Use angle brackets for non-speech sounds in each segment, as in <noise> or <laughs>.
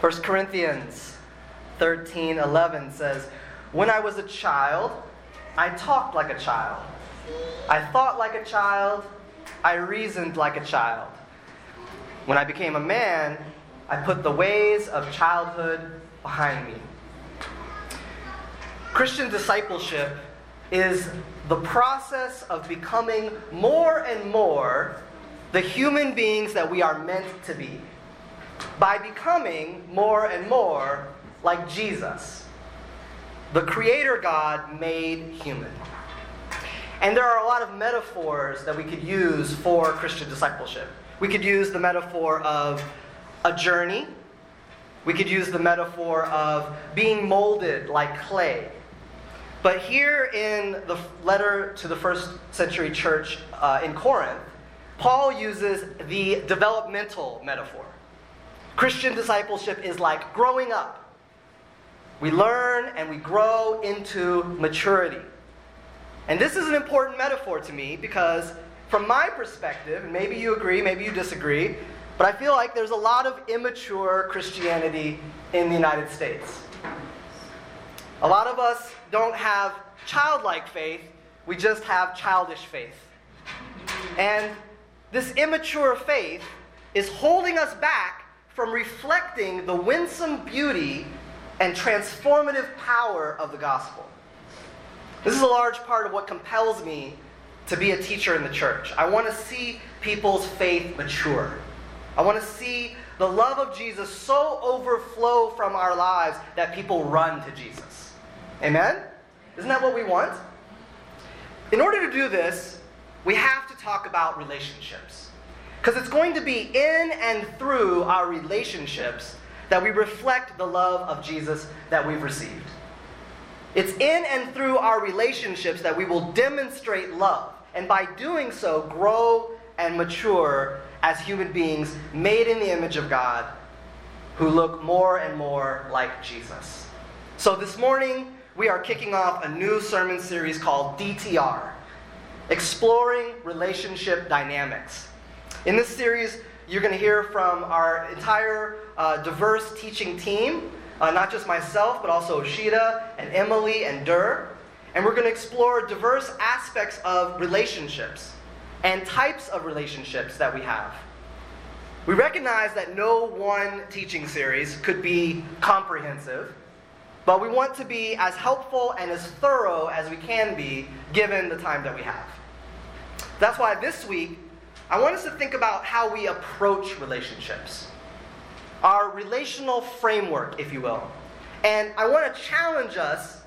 1 Corinthians 13 11 says, When I was a child, I talked like a child. I thought like a child. I reasoned like a child. When I became a man, I put the ways of childhood behind me. Christian discipleship is the process of becoming more and more the human beings that we are meant to be by becoming more and more like Jesus, the Creator God made human. And there are a lot of metaphors that we could use for Christian discipleship. We could use the metaphor of a journey. We could use the metaphor of being molded like clay. But here in the letter to the first century church uh, in Corinth, Paul uses the developmental metaphor. Christian discipleship is like growing up. We learn and we grow into maturity. And this is an important metaphor to me because, from my perspective, and maybe you agree, maybe you disagree, but I feel like there's a lot of immature Christianity in the United States. A lot of us don't have childlike faith, we just have childish faith. And this immature faith is holding us back from reflecting the winsome beauty and transformative power of the gospel. This is a large part of what compels me to be a teacher in the church. I want to see people's faith mature. I want to see the love of Jesus so overflow from our lives that people run to Jesus. Amen? Isn't that what we want? In order to do this, we have to talk about relationships. Because it's going to be in and through our relationships that we reflect the love of Jesus that we've received. It's in and through our relationships that we will demonstrate love, and by doing so, grow and mature as human beings made in the image of God who look more and more like Jesus. So this morning, we are kicking off a new sermon series called DTR Exploring Relationship Dynamics. In this series, you're going to hear from our entire uh, diverse teaching team, uh, not just myself, but also Shida and Emily and Dur. And we're going to explore diverse aspects of relationships and types of relationships that we have. We recognize that no one teaching series could be comprehensive, but we want to be as helpful and as thorough as we can be given the time that we have. That's why this week I want us to think about how we approach relationships, our relational framework, if you will. And I want to challenge us,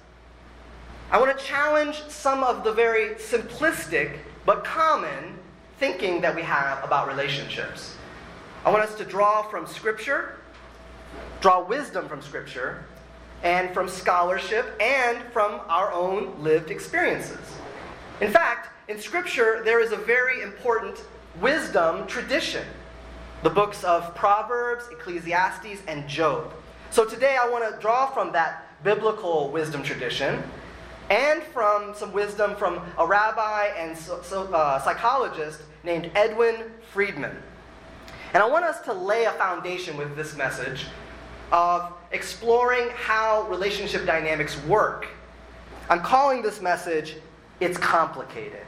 I want to challenge some of the very simplistic but common thinking that we have about relationships. I want us to draw from Scripture, draw wisdom from Scripture, and from scholarship, and from our own lived experiences. In fact, in Scripture, there is a very important wisdom tradition the books of Proverbs, Ecclesiastes, and Job. So today I want to draw from that biblical wisdom tradition and from some wisdom from a rabbi and so, so, uh, psychologist named Edwin Friedman. And I want us to lay a foundation with this message of exploring how relationship dynamics work. I'm calling this message, It's Complicated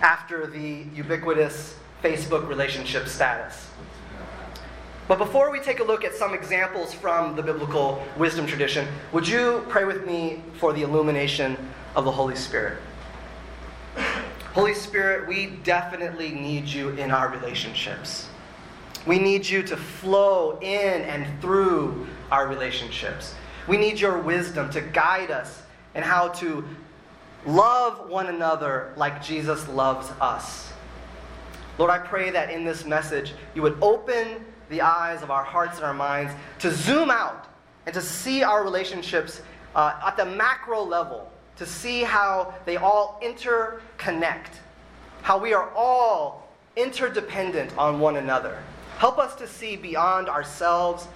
after the ubiquitous Facebook relationship status. But before we take a look at some examples from the biblical wisdom tradition, would you pray with me for the illumination of the Holy Spirit? Holy Spirit, we definitely need you in our relationships. We need you to flow in and through our relationships. We need your wisdom to guide us in how to Love one another like Jesus loves us. Lord, I pray that in this message you would open the eyes of our hearts and our minds to zoom out and to see our relationships uh, at the macro level, to see how they all interconnect, how we are all interdependent on one another. Help us to see beyond ourselves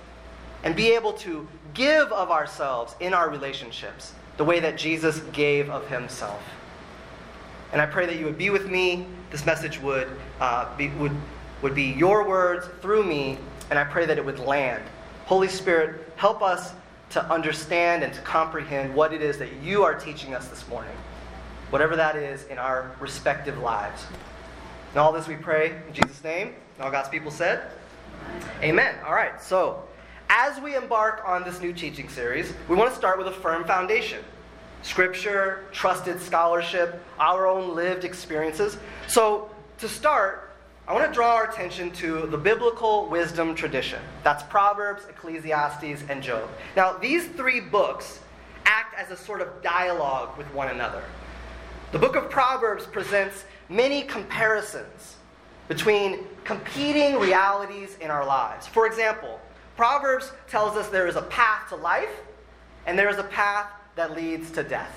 and be able to give of ourselves in our relationships the way that Jesus gave of himself. And I pray that you would be with me. This message would, uh, be, would, would be your words through me, and I pray that it would land Holy Spirit, help us to understand and to comprehend what it is that you are teaching us this morning, whatever that is in our respective lives. And all this we pray in Jesus' name. All God's people said, Amen. All right, so as we embark on this new teaching series, we want to start with a firm foundation scripture, trusted scholarship, our own lived experiences. So, to start, I want to draw our attention to the biblical wisdom tradition. That's Proverbs, Ecclesiastes, and Job. Now, these three books act as a sort of dialogue with one another. The book of Proverbs presents many comparisons between competing realities in our lives. For example, Proverbs tells us there is a path to life and there is a path that leads to death.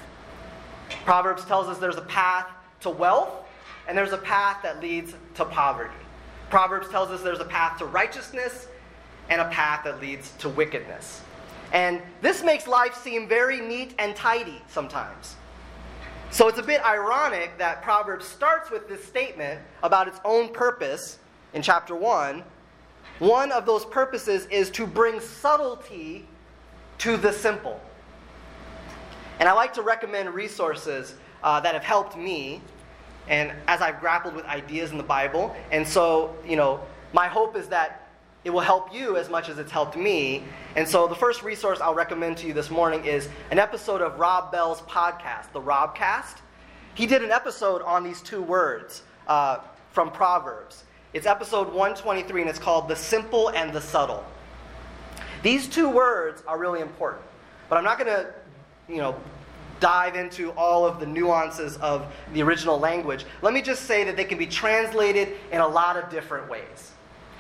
Proverbs tells us there's a path to wealth and there's a path that leads to poverty. Proverbs tells us there's a path to righteousness and a path that leads to wickedness. And this makes life seem very neat and tidy sometimes. So it's a bit ironic that Proverbs starts with this statement about its own purpose in chapter 1. One of those purposes is to bring subtlety to the simple. And I like to recommend resources uh, that have helped me and as I've grappled with ideas in the Bible. And so, you know, my hope is that it will help you as much as it's helped me. And so, the first resource I'll recommend to you this morning is an episode of Rob Bell's podcast, the Robcast. He did an episode on these two words uh, from Proverbs. It's episode 123, and it's called The Simple and the Subtle. These two words are really important, but I'm not going to, you know, dive into all of the nuances of the original language. Let me just say that they can be translated in a lot of different ways.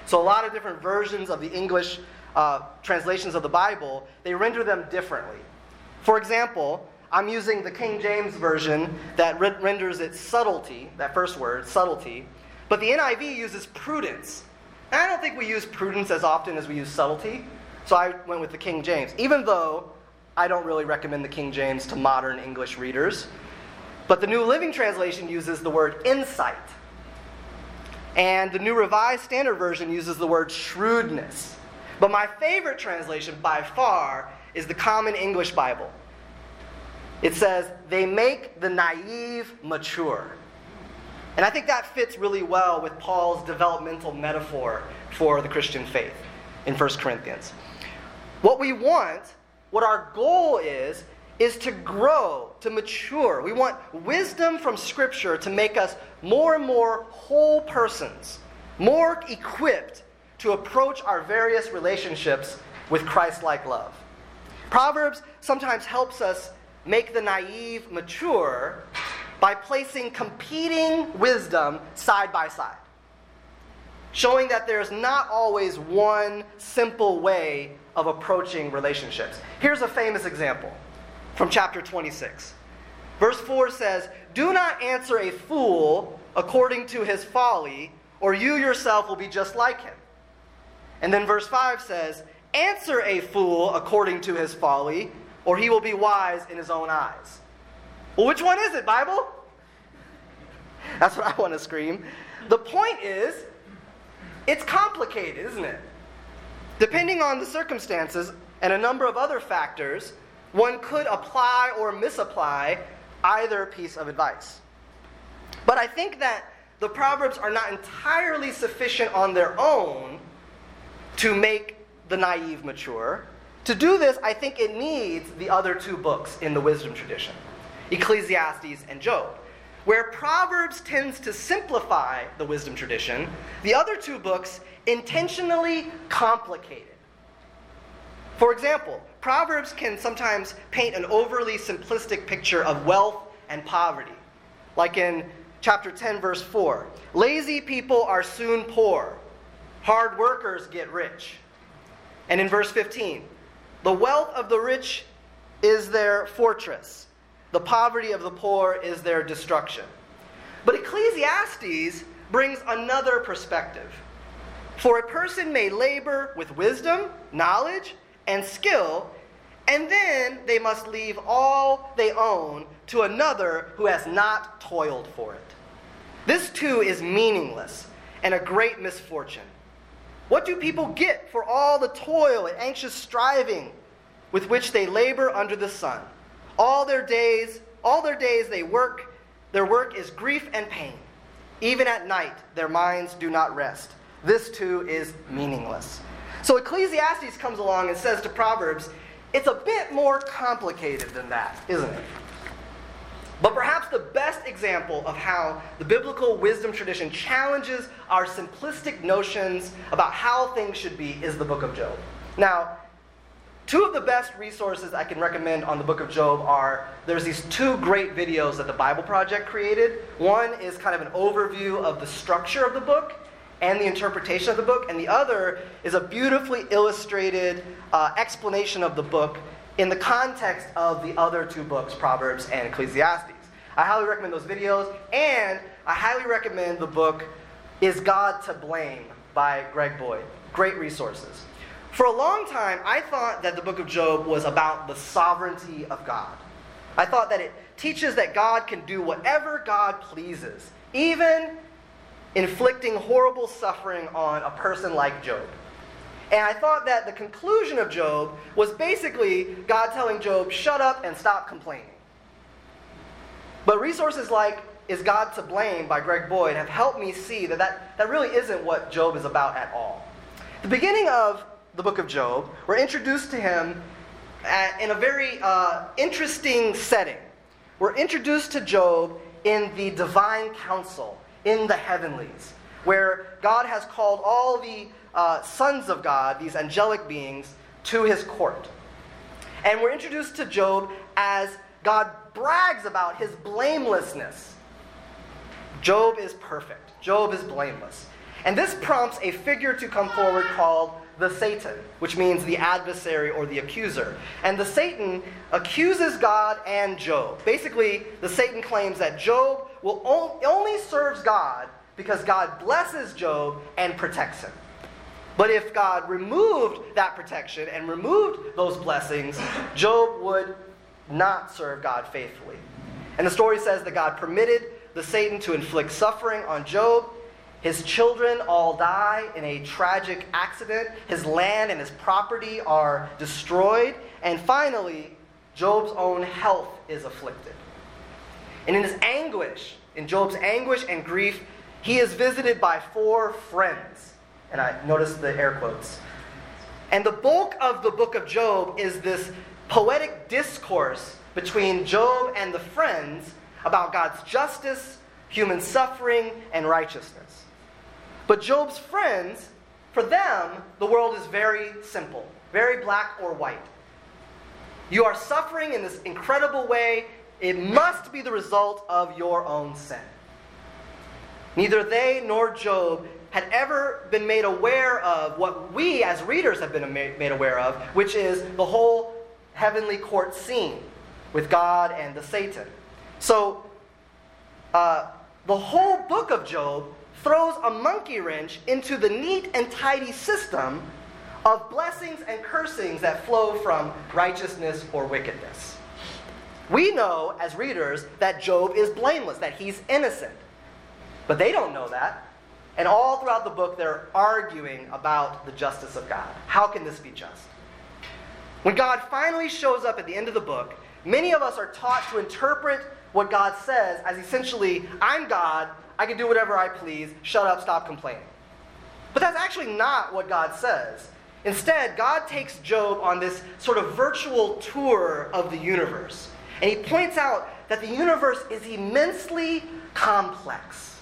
So, a lot of different versions of the English uh, translations of the Bible, they render them differently. For example, I'm using the King James Version that re- renders it subtlety, that first word, subtlety, but the NIV uses prudence. And I don't think we use prudence as often as we use subtlety, so I went with the King James, even though I don't really recommend the King James to modern English readers. But the New Living Translation uses the word insight. And the New Revised Standard Version uses the word shrewdness. But my favorite translation by far is the Common English Bible. It says, they make the naive mature. And I think that fits really well with Paul's developmental metaphor for the Christian faith in 1 Corinthians. What we want what our goal is, is to grow, to mature. We want wisdom from Scripture to make us more and more whole persons, more equipped to approach our various relationships with Christ like love. Proverbs sometimes helps us make the naive mature by placing competing wisdom side by side, showing that there's not always one simple way of approaching relationships. Here's a famous example from chapter 26. Verse 4 says, Do not answer a fool according to his folly, or you yourself will be just like him. And then verse 5 says, Answer a fool according to his folly, or he will be wise in his own eyes. Well, which one is it, Bible? That's what I want to scream. The point is, it's complicated, isn't it? Depending on the circumstances and a number of other factors, one could apply or misapply either piece of advice. But I think that the Proverbs are not entirely sufficient on their own to make the naive mature. To do this, I think it needs the other two books in the wisdom tradition Ecclesiastes and Job. Where Proverbs tends to simplify the wisdom tradition, the other two books intentionally complicate it. For example, Proverbs can sometimes paint an overly simplistic picture of wealth and poverty. Like in chapter 10, verse 4 Lazy people are soon poor, hard workers get rich. And in verse 15, the wealth of the rich is their fortress, the poverty of the poor is their destruction. But Ecclesiastes brings another perspective. For a person may labor with wisdom, knowledge, and skill, and then they must leave all they own to another who has not toiled for it. This too is meaningless and a great misfortune. What do people get for all the toil and anxious striving with which they labor under the sun? All their days, all their days they work, their work is grief and pain. Even at night, their minds do not rest. This too is meaningless. So Ecclesiastes comes along and says to Proverbs, it's a bit more complicated than that, isn't it? But perhaps the best example of how the biblical wisdom tradition challenges our simplistic notions about how things should be is the book of Job. Now, two of the best resources I can recommend on the book of Job are there's these two great videos that the Bible Project created. One is kind of an overview of the structure of the book and the interpretation of the book, and the other is a beautifully illustrated uh, explanation of the book in the context of the other two books, Proverbs and Ecclesiastes. I highly recommend those videos, and I highly recommend the book Is God to Blame by Greg Boyd. Great resources. For a long time, I thought that the book of Job was about the sovereignty of God. I thought that it teaches that God can do whatever God pleases, even inflicting horrible suffering on a person like Job. And I thought that the conclusion of Job was basically God telling Job, shut up and stop complaining. But resources like Is God to Blame by Greg Boyd have helped me see that that, that really isn't what Job is about at all. The beginning of the book of Job, we're introduced to him at, in a very uh, interesting setting. We're introduced to Job in the divine council in the heavenlies, where God has called all the uh, sons of God, these angelic beings, to his court. And we're introduced to Job as God brags about his blamelessness. Job is perfect, Job is blameless. And this prompts a figure to come forward called the Satan, which means the adversary or the accuser. And the Satan accuses God and Job. Basically, the Satan claims that Job will only serves God because God blesses Job and protects him. But if God removed that protection and removed those blessings, Job would not serve God faithfully. And the story says that God permitted the Satan to inflict suffering on Job. His children all die in a tragic accident. His land and his property are destroyed. And finally, Job's own health is afflicted. And in his anguish, in Job's anguish and grief, he is visited by four friends. And I notice the air quotes. And the bulk of the book of Job is this poetic discourse between Job and the friends about God's justice, human suffering, and righteousness. But Job's friends, for them, the world is very simple, very black or white. You are suffering in this incredible way, it must be the result of your own sin. Neither they nor Job had ever been made aware of what we as readers have been made aware of, which is the whole heavenly court scene with God and the Satan. So, uh, the whole book of Job throws a monkey wrench into the neat and tidy system of blessings and cursings that flow from righteousness or wickedness. We know as readers that Job is blameless, that he's innocent. But they don't know that. And all throughout the book, they're arguing about the justice of God. How can this be just? When God finally shows up at the end of the book, many of us are taught to interpret what God says as essentially, I'm God, I can do whatever I please, shut up, stop complaining. But that's actually not what God says. Instead, God takes Job on this sort of virtual tour of the universe. And he points out that the universe is immensely complex.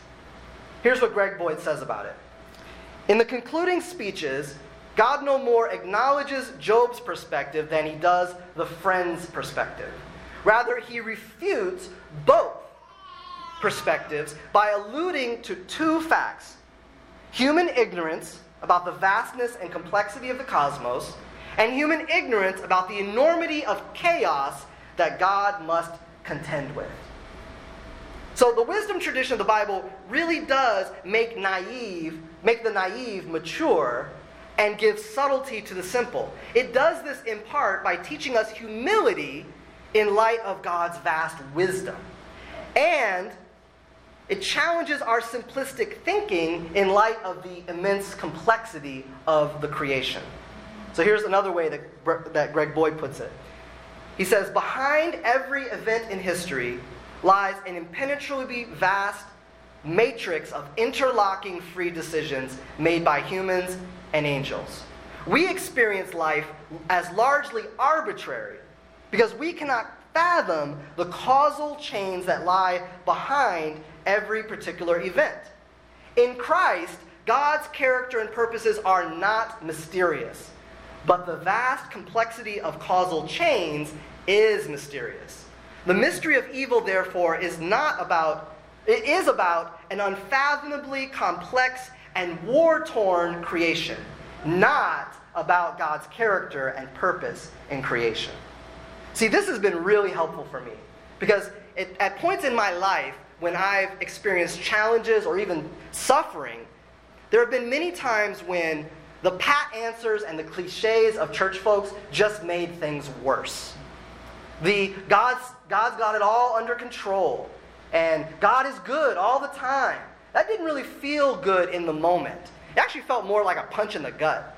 Here's what Greg Boyd says about it. In the concluding speeches, God no more acknowledges Job's perspective than he does the friend's perspective. Rather, he refutes both perspectives by alluding to two facts human ignorance about the vastness and complexity of the cosmos, and human ignorance about the enormity of chaos that God must contend with. So the wisdom tradition of the Bible really does make naive, make the naive mature and give subtlety to the simple. It does this in part by teaching us humility in light of God's vast wisdom. And it challenges our simplistic thinking in light of the immense complexity of the creation. So here's another way that, that Greg Boyd puts it. He says, Behind every event in history lies an impenetrably vast matrix of interlocking free decisions made by humans and angels. We experience life as largely arbitrary because we cannot fathom the causal chains that lie behind every particular event. In Christ, God's character and purposes are not mysterious, but the vast complexity of causal chains is mysterious. The mystery of evil, therefore, is not about, it is about an unfathomably complex and war torn creation, not about God's character and purpose in creation. See, this has been really helpful for me because it, at points in my life when I've experienced challenges or even suffering, there have been many times when the pat answers and the cliches of church folks just made things worse. The God's, God's got it all under control, and God is good all the time. That didn't really feel good in the moment. It actually felt more like a punch in the gut.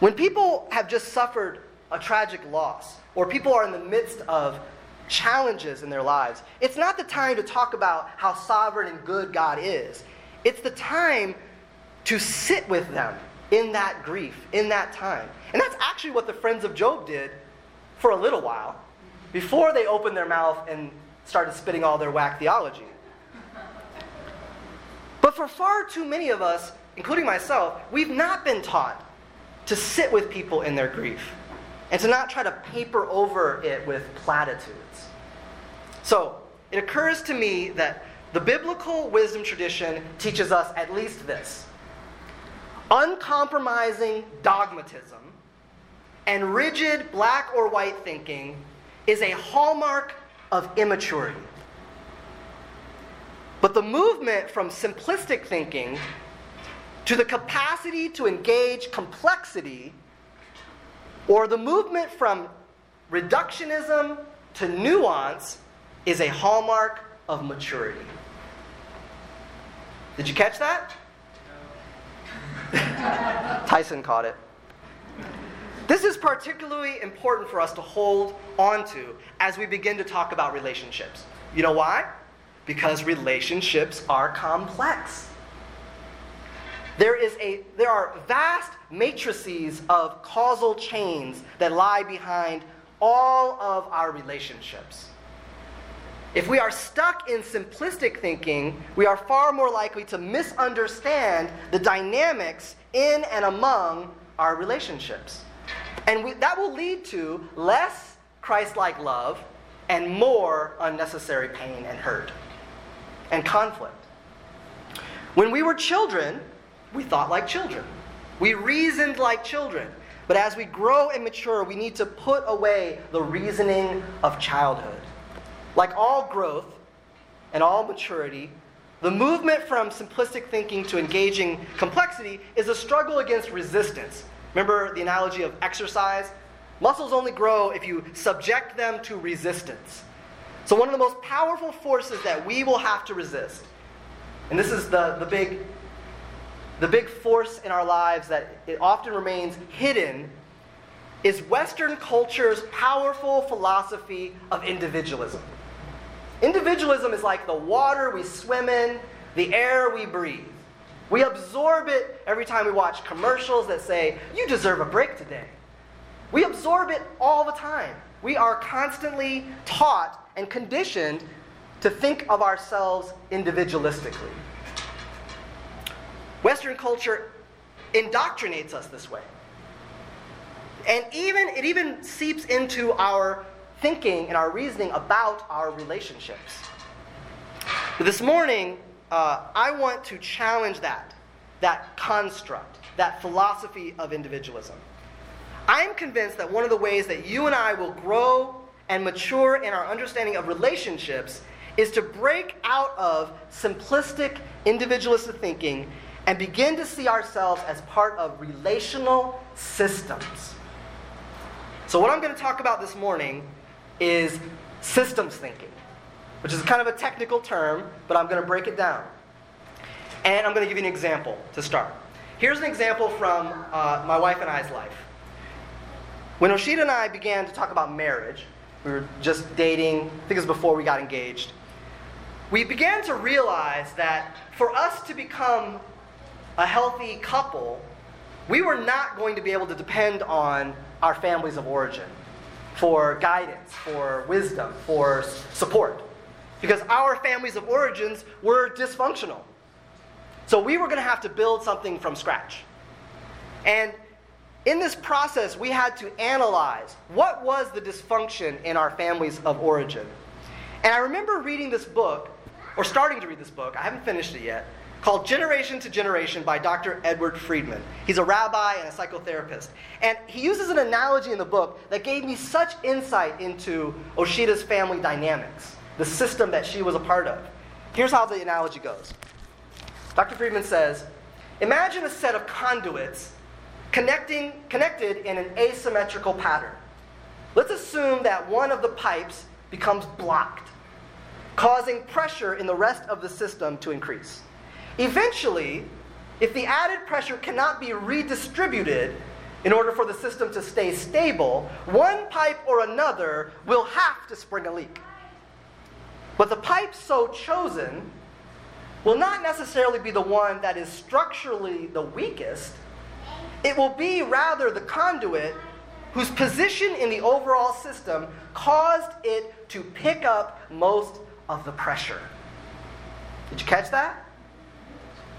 When people have just suffered a tragic loss, or people are in the midst of challenges in their lives, it's not the time to talk about how sovereign and good God is. It's the time to sit with them in that grief, in that time. And that's actually what the friends of Job did for a little while before they opened their mouth and started spitting all their whack theology. But for far too many of us, including myself, we've not been taught to sit with people in their grief and to not try to paper over it with platitudes. So, it occurs to me that the biblical wisdom tradition teaches us at least this uncompromising dogmatism and rigid black or white thinking is a hallmark of immaturity. But the movement from simplistic thinking to the capacity to engage complexity, or the movement from reductionism to nuance, is a hallmark of maturity. Did you catch that? <laughs> Tyson caught it. This is particularly important for us to hold on to as we begin to talk about relationships. You know why? Because relationships are complex. There, is a, there are vast matrices of causal chains that lie behind all of our relationships. If we are stuck in simplistic thinking, we are far more likely to misunderstand the dynamics in and among our relationships. And we, that will lead to less Christ like love and more unnecessary pain and hurt and conflict. When we were children, we thought like children. We reasoned like children. But as we grow and mature, we need to put away the reasoning of childhood. Like all growth and all maturity, the movement from simplistic thinking to engaging complexity is a struggle against resistance. Remember the analogy of exercise? Muscles only grow if you subject them to resistance. So, one of the most powerful forces that we will have to resist, and this is the, the big the big force in our lives that it often remains hidden is Western culture's powerful philosophy of individualism. Individualism is like the water we swim in, the air we breathe. We absorb it every time we watch commercials that say, You deserve a break today. We absorb it all the time. We are constantly taught and conditioned to think of ourselves individualistically. Western culture indoctrinates us this way. And even it even seeps into our thinking and our reasoning about our relationships. But this morning, uh, I want to challenge that, that construct, that philosophy of individualism. I'm convinced that one of the ways that you and I will grow and mature in our understanding of relationships is to break out of simplistic individualistic thinking and begin to see ourselves as part of relational systems. So, what I'm going to talk about this morning is systems thinking. which is kind of a technical term, but I'm going to break it down. And I'm going to give you an example to start. Here's an example from uh, my wife and I's life. When Oshita and I began to talk about marriage, we were just dating, I think it was before we got engaged, we began to realize that for us to become a healthy couple, we were not going to be able to depend on our families of origin for guidance, for wisdom, for support. Because our families of origins were dysfunctional. So we were going to have to build something from scratch. And in this process, we had to analyze what was the dysfunction in our families of origin. And I remember reading this book, or starting to read this book, I haven't finished it yet, called Generation to Generation by Dr. Edwin Friedman. He's a rabbi and a psychotherapist. And he uses an analogy in the book that gave me such insight into Oshita's family dynamics, the system that she was a part of. Here's how the analogy goes Dr. Friedman says Imagine a set of conduits connecting, connected in an asymmetrical pattern. Let's assume that one of the pipes becomes blocked, causing pressure in the rest of the system to increase. Eventually, if the added pressure cannot be redistributed in order for the system to stay stable, one pipe or another will have to spring a leak. But the pipe so chosen will not necessarily be the one that is structurally the weakest. It will be rather the conduit whose position in the overall system caused it to pick up most of the pressure. Did you catch that?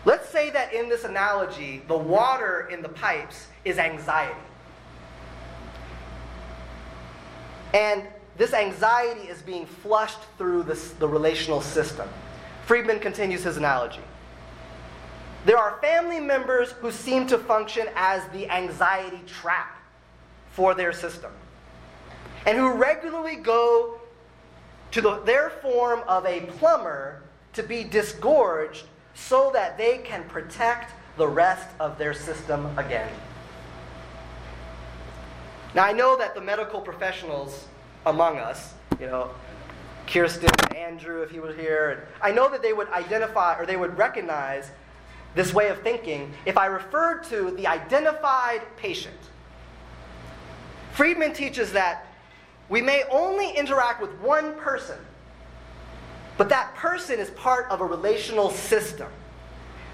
Let's say that in this analogy, the water in the pipes is anxiety. And this anxiety is being flushed through this, the relational system. Friedman continues his analogy. There are family members who seem to function as the anxiety trap for their system, and who regularly go to the, their form of a plumber to be disgorged so that they can protect the rest of their system again. Now, I know that the medical professionals among us, you know, Kirsten and Andrew, if he was here, I know that they would identify or they would recognize this way of thinking if I referred to the identified patient. Friedman teaches that we may only interact with one person but that person is part of a relational system.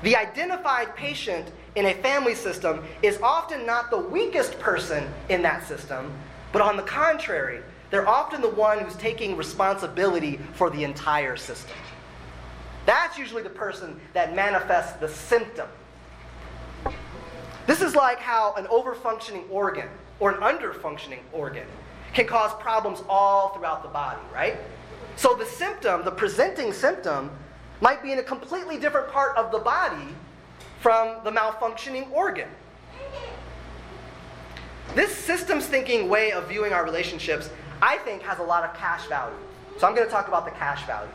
The identified patient in a family system is often not the weakest person in that system, but on the contrary, they're often the one who's taking responsibility for the entire system. That's usually the person that manifests the symptom. This is like how an overfunctioning organ or an underfunctioning organ can cause problems all throughout the body, right? So the symptom, the presenting symptom, might be in a completely different part of the body from the malfunctioning organ. This systems thinking way of viewing our relationships, I think, has a lot of cash value. So I'm going to talk about the cash value.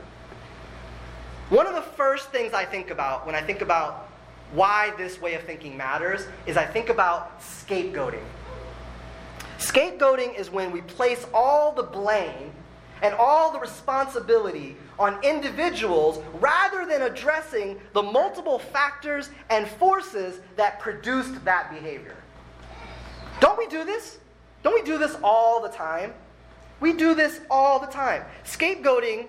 One of the first things I think about when I think about why this way of thinking matters is I think about scapegoating. Scapegoating is when we place all the blame and all the responsibility on individuals rather than addressing the multiple factors and forces that produced that behavior. Don't we do this? Don't we do this all the time? We do this all the time. Scapegoating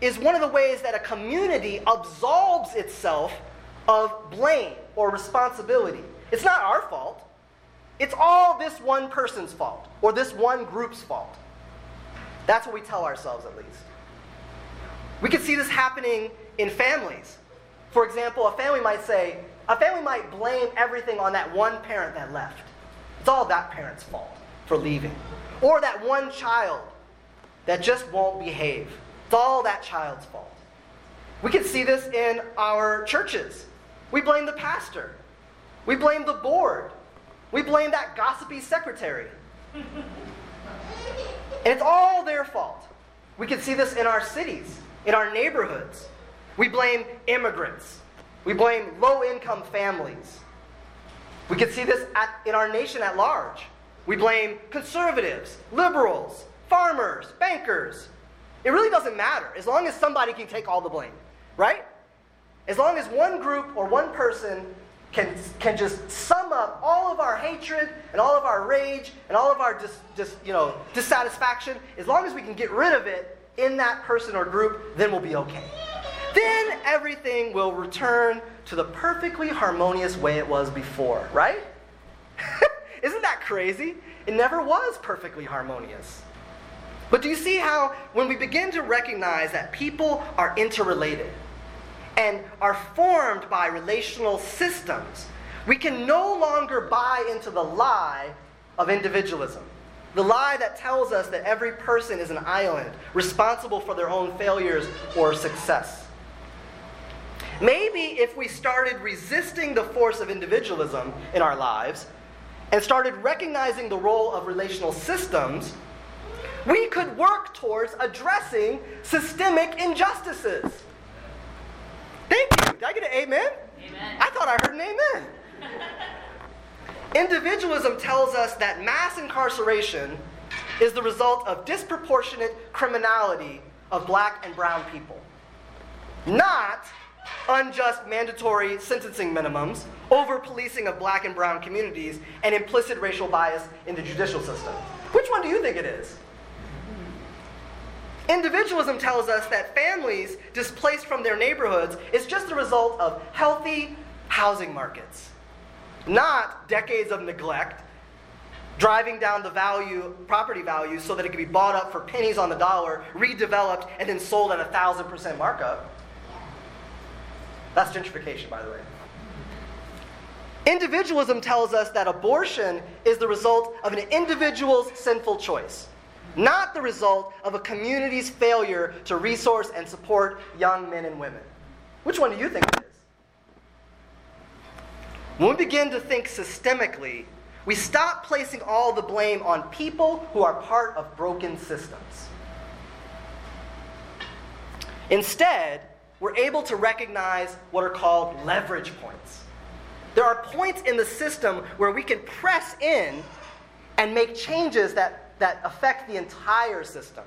is one of the ways that a community absolves itself of blame or responsibility. It's not our fault. It's all this one person's fault or this one group's fault. That's what we tell ourselves, at least. We can see this happening in families. For example, a family might say, a family might blame everything on that one parent that left. It's all that parent's fault for leaving. Or that one child that just won't behave. It's all that child's fault. We can see this in our churches. We blame the pastor. We blame the board. We blame that gossipy secretary. And it's all their fault. We can see this in our cities, in our neighborhoods. We blame immigrants. We blame low income families. We can see this at, in our nation at large. We blame conservatives, liberals, farmers, bankers. it really doesn't matter as long as somebody can take all the blame, right? As long as one group or one person can, can just sum up all of our hatred and all of our rage and all of our dis, dis, you know, dissatisfaction, as long as we can get rid of it in that person or group, then we'll be okay. Then everything will return to the perfectly harmonious way it was before, right? <laughs> Isn't that crazy? It never was perfectly harmonious. But do you see how, when we begin to recognize that people are interrelated and are formed by relational systems, we can no longer buy into the lie of individualism. The lie that tells us that every person is an island, responsible for their own failures or success. Maybe if we started resisting the force of individualism in our lives and started recognizing the role of relational systems, we could work towards addressing systemic injustices. Thank you. Did I get an amen? Amen. I thought I heard an amen. <laughs> Individualism tells us that mass incarceration is the result of disproportionate criminality of black and brown people, not unjust mandatory sentencing minimums, over policing of black and brown communities, and implicit racial bias in the judicial system. Which one do you think it is? Individualism tells us that families displaced from their neighborhoods is just the result of healthy housing markets, not decades of neglect, driving down the value, property value, so that it can be bought up for pennies on the dollar, redeveloped, and then sold at a thousand percent markup. That's gentrification, by the way. Individualism tells us that abortion is the result of an individual's sinful choice not the result of a community's failure to resource and support young men and women. Which one do you think it is? When we begin to think systemically, we stop placing all the blame on people who are part of broken systems. Instead, we're able to recognize what are called leverage points. There are points in the system where we can press in and make changes that that affect the entire system.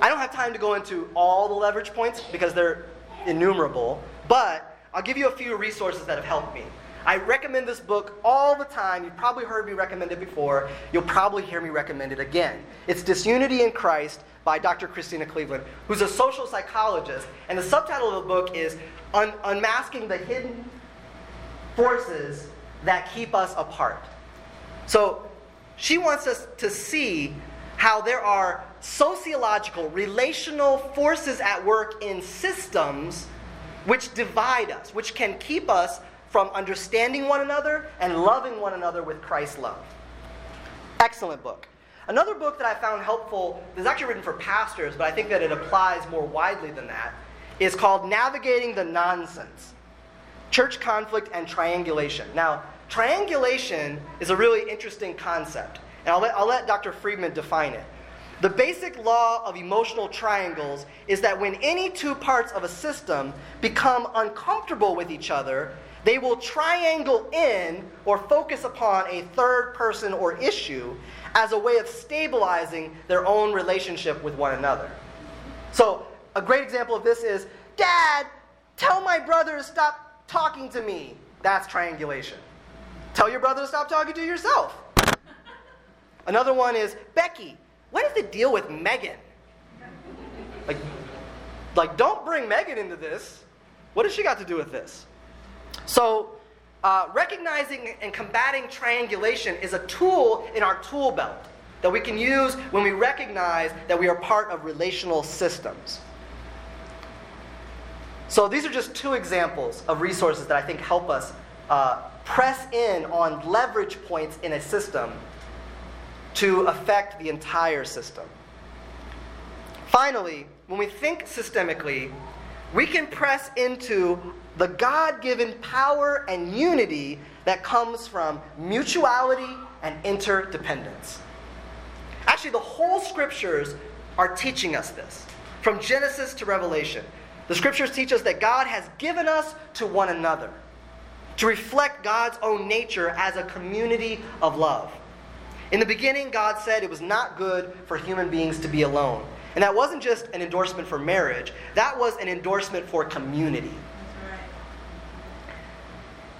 I don't have time to go into all the leverage points because they're innumerable, but I'll give you a few resources that have helped me. I recommend this book all the time. You've probably heard me recommend it before. You'll probably hear me recommend it again. It's Disunity in Christ by Dr. Christena Cleveland, who's a social psychologist. And the subtitle of the book is Un- Unmasking the Hidden Forces That Keep Us Apart. So she wants us to see how there are sociological, relational forces at work in systems which divide us, which can keep us from understanding one another and loving one another with Christ's love. Excellent book. Another book that I found helpful, is actually written for pastors, but I think that it applies more widely than that, is called Navigating the Nonsense Church Conflict and Triangulation. Now, Triangulation is a really interesting concept, and I'll let, I'll let Dr. Friedman define it. The basic law of emotional triangles is that when any two parts of a system become uncomfortable with each other, they will triangle in or focus upon a third person or issue as a way of stabilizing their own relationship with one another. So, a great example of this is Dad, tell my brother to stop talking to me. That's triangulation. Tell your brother to stop talking to yourself. Another one is Becky, what is the deal with Megan? Like, like don't bring Megan into this. What has she got to do with this? So, uh, recognizing and combating triangulation is a tool in our tool belt that we can use when we recognize that we are part of relational systems. So, these are just two examples of resources that I think help us uh, press in on leverage points in a system to affect the entire system. Finally, when we think systemically, we can press into the God given power and unity that comes from mutuality and interdependence. Actually, the whole scriptures are teaching us this. From Genesis to Revelation, the scriptures teach us that God has given us to one another to reflect God's own nature as a community of love. In the beginning, God said it was not good for human beings to be alone. And that wasn't just an endorsement for marriage, that was an endorsement for community.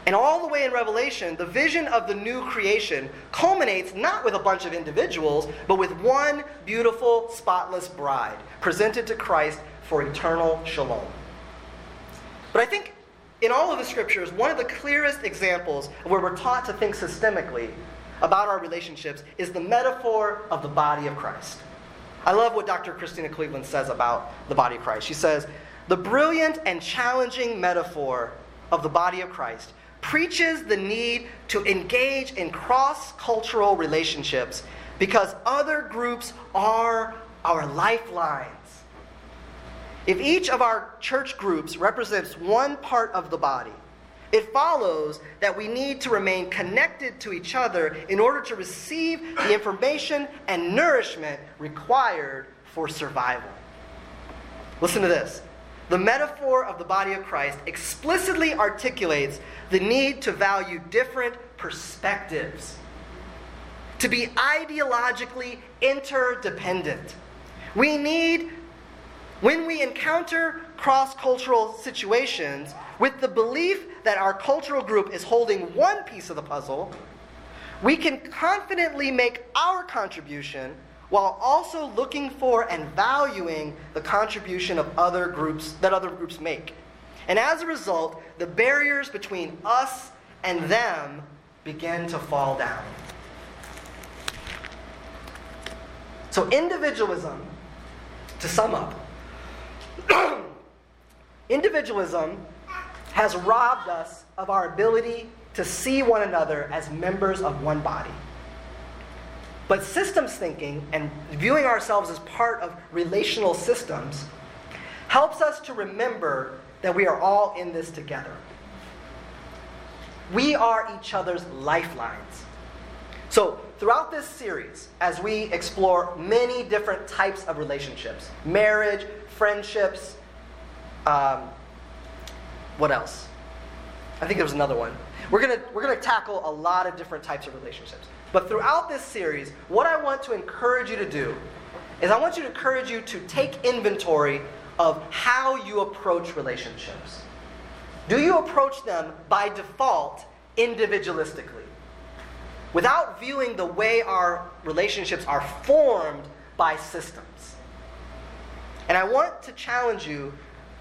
And all the way in Revelation, the vision of the new creation culminates not with a bunch of individuals, but with one beautiful, spotless bride presented to Christ for eternal shalom. But I think in all of the scriptures, one of the clearest examples of where we're taught to think systemically about our relationships is the metaphor of the body of Christ. I love what Dr. Christena Cleveland says about the body of Christ. She says, The brilliant and challenging metaphor of the body of Christ preaches the need to engage in cross cultural relationships because other groups are our lifelines. If each of our church groups represents one part of the body, it follows that we need to remain connected to each other in order to receive the information and nourishment required for survival. Listen to this. The metaphor of the body of Christ explicitly articulates the need to value different perspectives, to be ideologically interdependent. We need, when we encounter cross cultural situations, with the belief that our cultural group is holding one piece of the puzzle, we can confidently make our contribution while also looking for and valuing the contribution of other groups that other groups make. And as a result, the barriers between us and them begin to fall down. So, individualism, to sum up, <coughs> individualism has robbed us of our ability to see one another as members of one body. But systems thinking and viewing ourselves as part of relational systems helps us to remember that we are all in this together. We are each other's lifelines. So, throughout this series, as we explore many different types of relationships marriage, friendships, um, what else? I think there was another one. We're going to we're going to tackle a lot of different types of relationships. But throughout this series, what I want to encourage you to do is I want you to encourage you to take inventory of how you approach relationships. Do you approach them by default individualistically? Without viewing the way our relationships are formed by systems. And I want to challenge you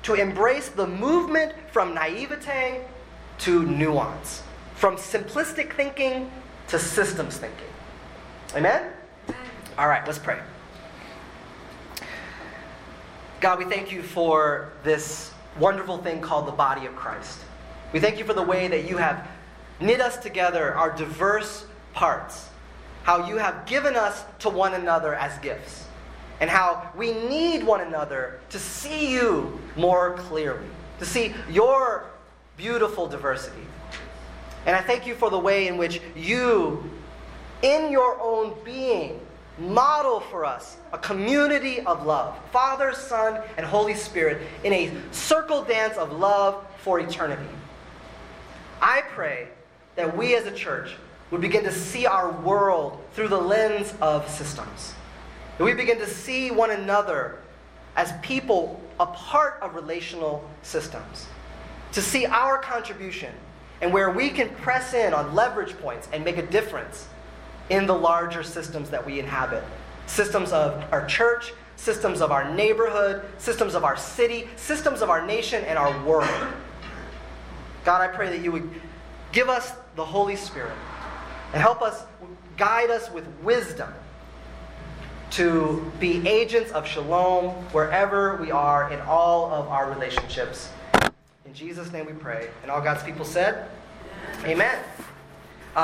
to embrace the movement from naivete to nuance, from simplistic thinking to systems thinking. Amen? All right, let's pray. God, we thank you for this wonderful thing called the body of Christ. We thank you for the way that you have knit us together, our diverse parts, how you have given us to one another as gifts and how we need one another to see you more clearly, to see your beautiful diversity. And I thank you for the way in which you, in your own being, model for us a community of love Father, Son, and Holy Spirit in a circle dance of love for eternity. I pray that we as a church would begin to see our world through the lens of systems we begin to see one another as people a part of relational systems. To see our contribution and where we can press in on leverage points and make a difference in the larger systems that we inhabit systems of our church, systems of our neighborhood, systems of our city, systems of our nation, and our world. God, I pray that you would give us the Holy Spirit and help us, guide us with wisdom to be agents of shalom wherever we are in all of our relationships. In Jesus' name we pray. And all God's people said, Amen. Amen.